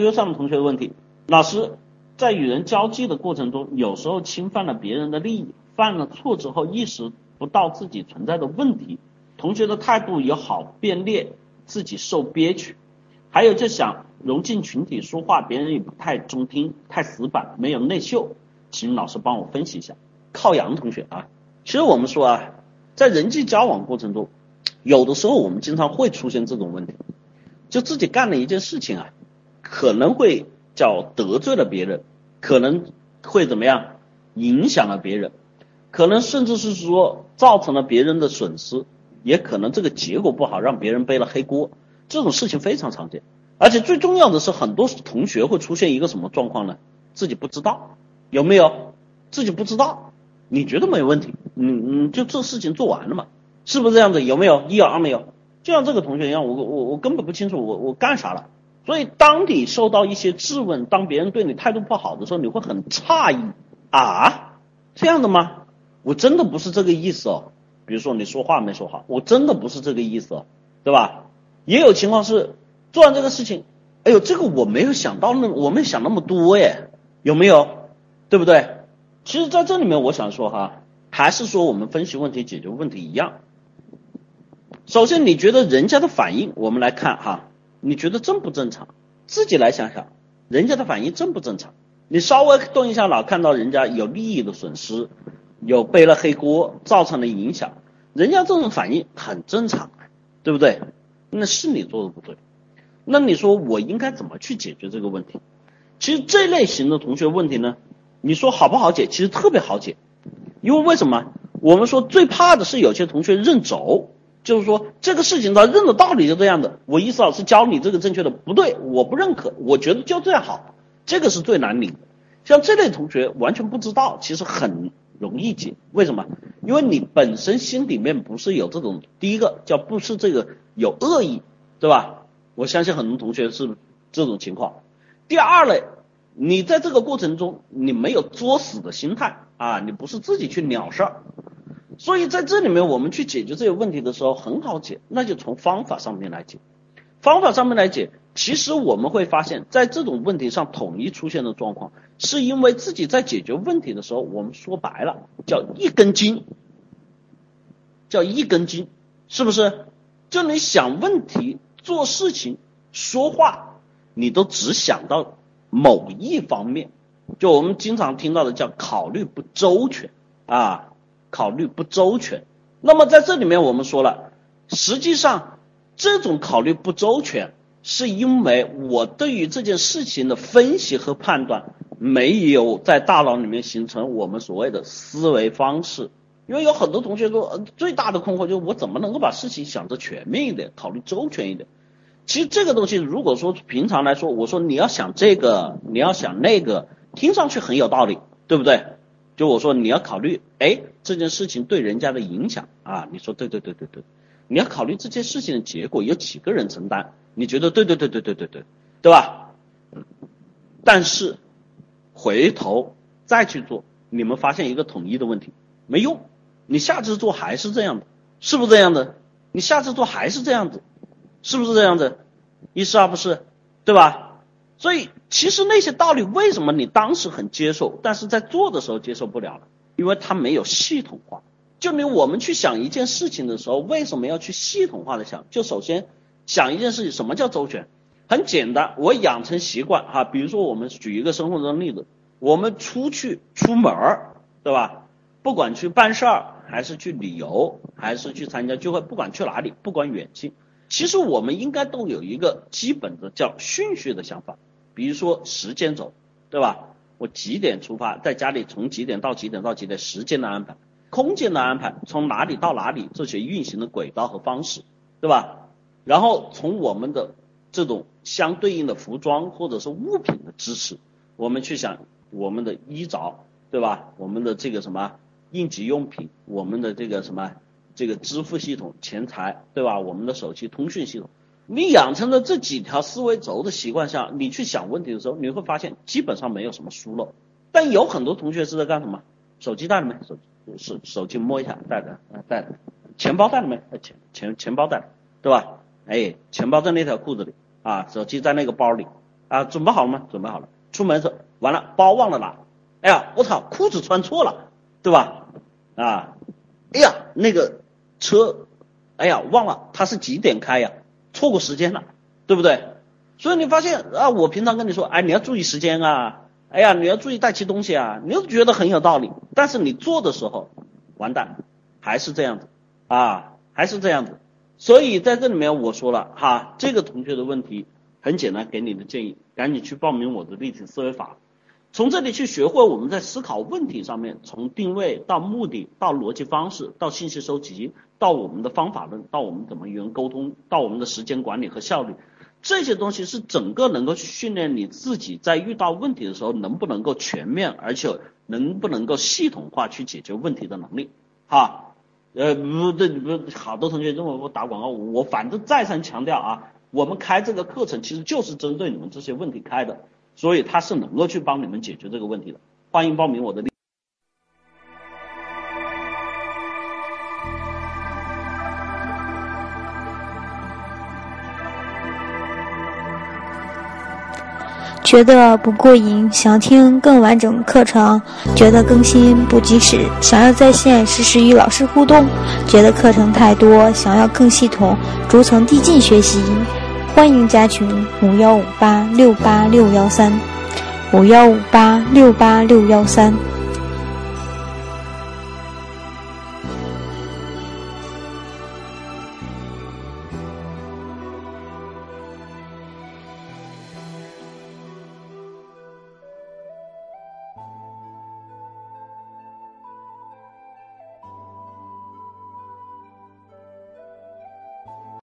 又上的同学的问题，老师在与人交际的过程中，有时候侵犯了别人的利益，犯了错之后意识不到自己存在的问题，同学的态度也好变劣，自己受憋屈，还有就想融进群体说话，别人也不太中听，太死板，没有内秀，请老师帮我分析一下。靠阳同学啊，其实我们说啊，在人际交往过程中，有的时候我们经常会出现这种问题，就自己干了一件事情啊。可能会叫得罪了别人，可能会怎么样影响了别人，可能甚至是说造成了别人的损失，也可能这个结果不好，让别人背了黑锅，这种事情非常常见。而且最重要的是，很多同学会出现一个什么状况呢？自己不知道有没有？自己不知道，你觉得没有问题？嗯嗯，就这事情做完了嘛？是不是这样子？有没有？一二没有？就像这个同学一样，我我我根本不清楚我我干啥了。所以，当你受到一些质问，当别人对你态度不好的时候，你会很诧异啊，这样的吗？我真的不是这个意思哦。比如说你说话没说好，我真的不是这个意思哦，对吧？也有情况是做完这个事情，哎呦，这个我没有想到那，我没想那么多耶，有没有？对不对？其实在这里面，我想说哈，还是说我们分析问题、解决问题一样。首先，你觉得人家的反应，我们来看哈。你觉得正不正常？自己来想想，人家的反应正不正常？你稍微动一下脑，看到人家有利益的损失，有背了黑锅，造成的影响，人家这种反应很正常，对不对？那是你做的不对。那你说我应该怎么去解决这个问题？其实这类型的同学问题呢，你说好不好解？其实特别好解，因为为什么？我们说最怕的是有些同学认轴。就是说，这个事情他认的道理就这样的。我意思老师教你这个正确的不对，我不认可，我觉得就这样好，这个是最难领的。像这类同学完全不知道，其实很容易解。为什么？因为你本身心里面不是有这种，第一个叫不是这个有恶意，对吧？我相信很多同学是这种情况。第二类，你在这个过程中你没有作死的心态啊，你不是自己去了事儿。所以在这里面，我们去解决这些问题的时候很好解，那就从方法上面来解。方法上面来解，其实我们会发现，在这种问题上统一出现的状况，是因为自己在解决问题的时候，我们说白了叫一根筋，叫一根筋，是不是？就你想问题、做事情、说话，你都只想到某一方面，就我们经常听到的叫考虑不周全啊。考虑不周全，那么在这里面我们说了，实际上这种考虑不周全，是因为我对于这件事情的分析和判断没有在大脑里面形成我们所谓的思维方式。因为有很多同学说，最大的困惑就是我怎么能够把事情想得全面一点，考虑周全一点。其实这个东西如果说平常来说，我说你要想这个，你要想那个，听上去很有道理，对不对？就我说你要考虑，哎，这件事情对人家的影响啊，你说对对对对对，你要考虑这件事情的结果有几个人承担，你觉得对对对对对对对，对吧？但是回头再去做，你们发现一个统一的问题，没用，你下次做还是这样的，是不是这样的？你下次做还是这样子，是不是这样子？一是二不是，对吧？所以，其实那些道理为什么你当时很接受，但是在做的时候接受不了了？因为它没有系统化。就你我们去想一件事情的时候，为什么要去系统化的想？就首先想一件事情，什么叫周全？很简单，我养成习惯哈。比如说，我们举一个生活中的例子，我们出去出门儿，对吧？不管去办事儿，还是去旅游，还是去参加聚会，不管去哪里，不管远近，其实我们应该都有一个基本的叫顺序的想法。比如说时间轴，对吧？我几点出发，在家里从几点到几点到几点，时间的安排，空间的安排，从哪里到哪里，这些运行的轨道和方式，对吧？然后从我们的这种相对应的服装或者是物品的支持，我们去想我们的衣着，对吧？我们的这个什么应急用品，我们的这个什么这个支付系统、钱财，对吧？我们的手机通讯系统。你养成了这几条思维轴的习惯下，你去想问题的时候，你会发现基本上没有什么疏漏。但有很多同学是在干什么？手机带了没？手手手机摸一下，带着啊带着。钱包带了没？钱钱钱包带了，对吧？哎，钱包在那条裤子里啊，手机在那个包里，啊，准备好了吗？准备好了。出门时候完了，包忘了拿。哎呀，我操，裤子穿错了，对吧？啊，哎呀，那个车，哎呀，忘了它是几点开呀？错过时间了，对不对？所以你发现啊，我平常跟你说，哎，你要注意时间啊，哎呀，你要注意带齐东西啊，你又觉得很有道理，但是你做的时候，完蛋，还是这样子啊，还是这样子。所以在这里面我说了哈，这个同学的问题很简单，给你的建议，赶紧去报名我的立体思维法，从这里去学会我们在思考问题上面，从定位到目的，到逻辑方式，到信息收集，到我们的方法论，到我们怎么与人沟通，到我们的时间管理和效率。这些东西是整个能够去训练你自己在遇到问题的时候能不能够全面，而且能不能够系统化去解决问题的能力，哈，呃，不对，不，好多同学认为我打广告，我反正再三强调啊，我们开这个课程其实就是针对你们这些问题开的，所以他是能够去帮你们解决这个问题的，欢迎报名我的。觉得不过瘾，想听更完整的课程；觉得更新不及时，想要在线实时与老师互动；觉得课程太多，想要更系统、逐层递进学习。欢迎加群：五幺五八六八六幺三，五幺五八六八六幺三。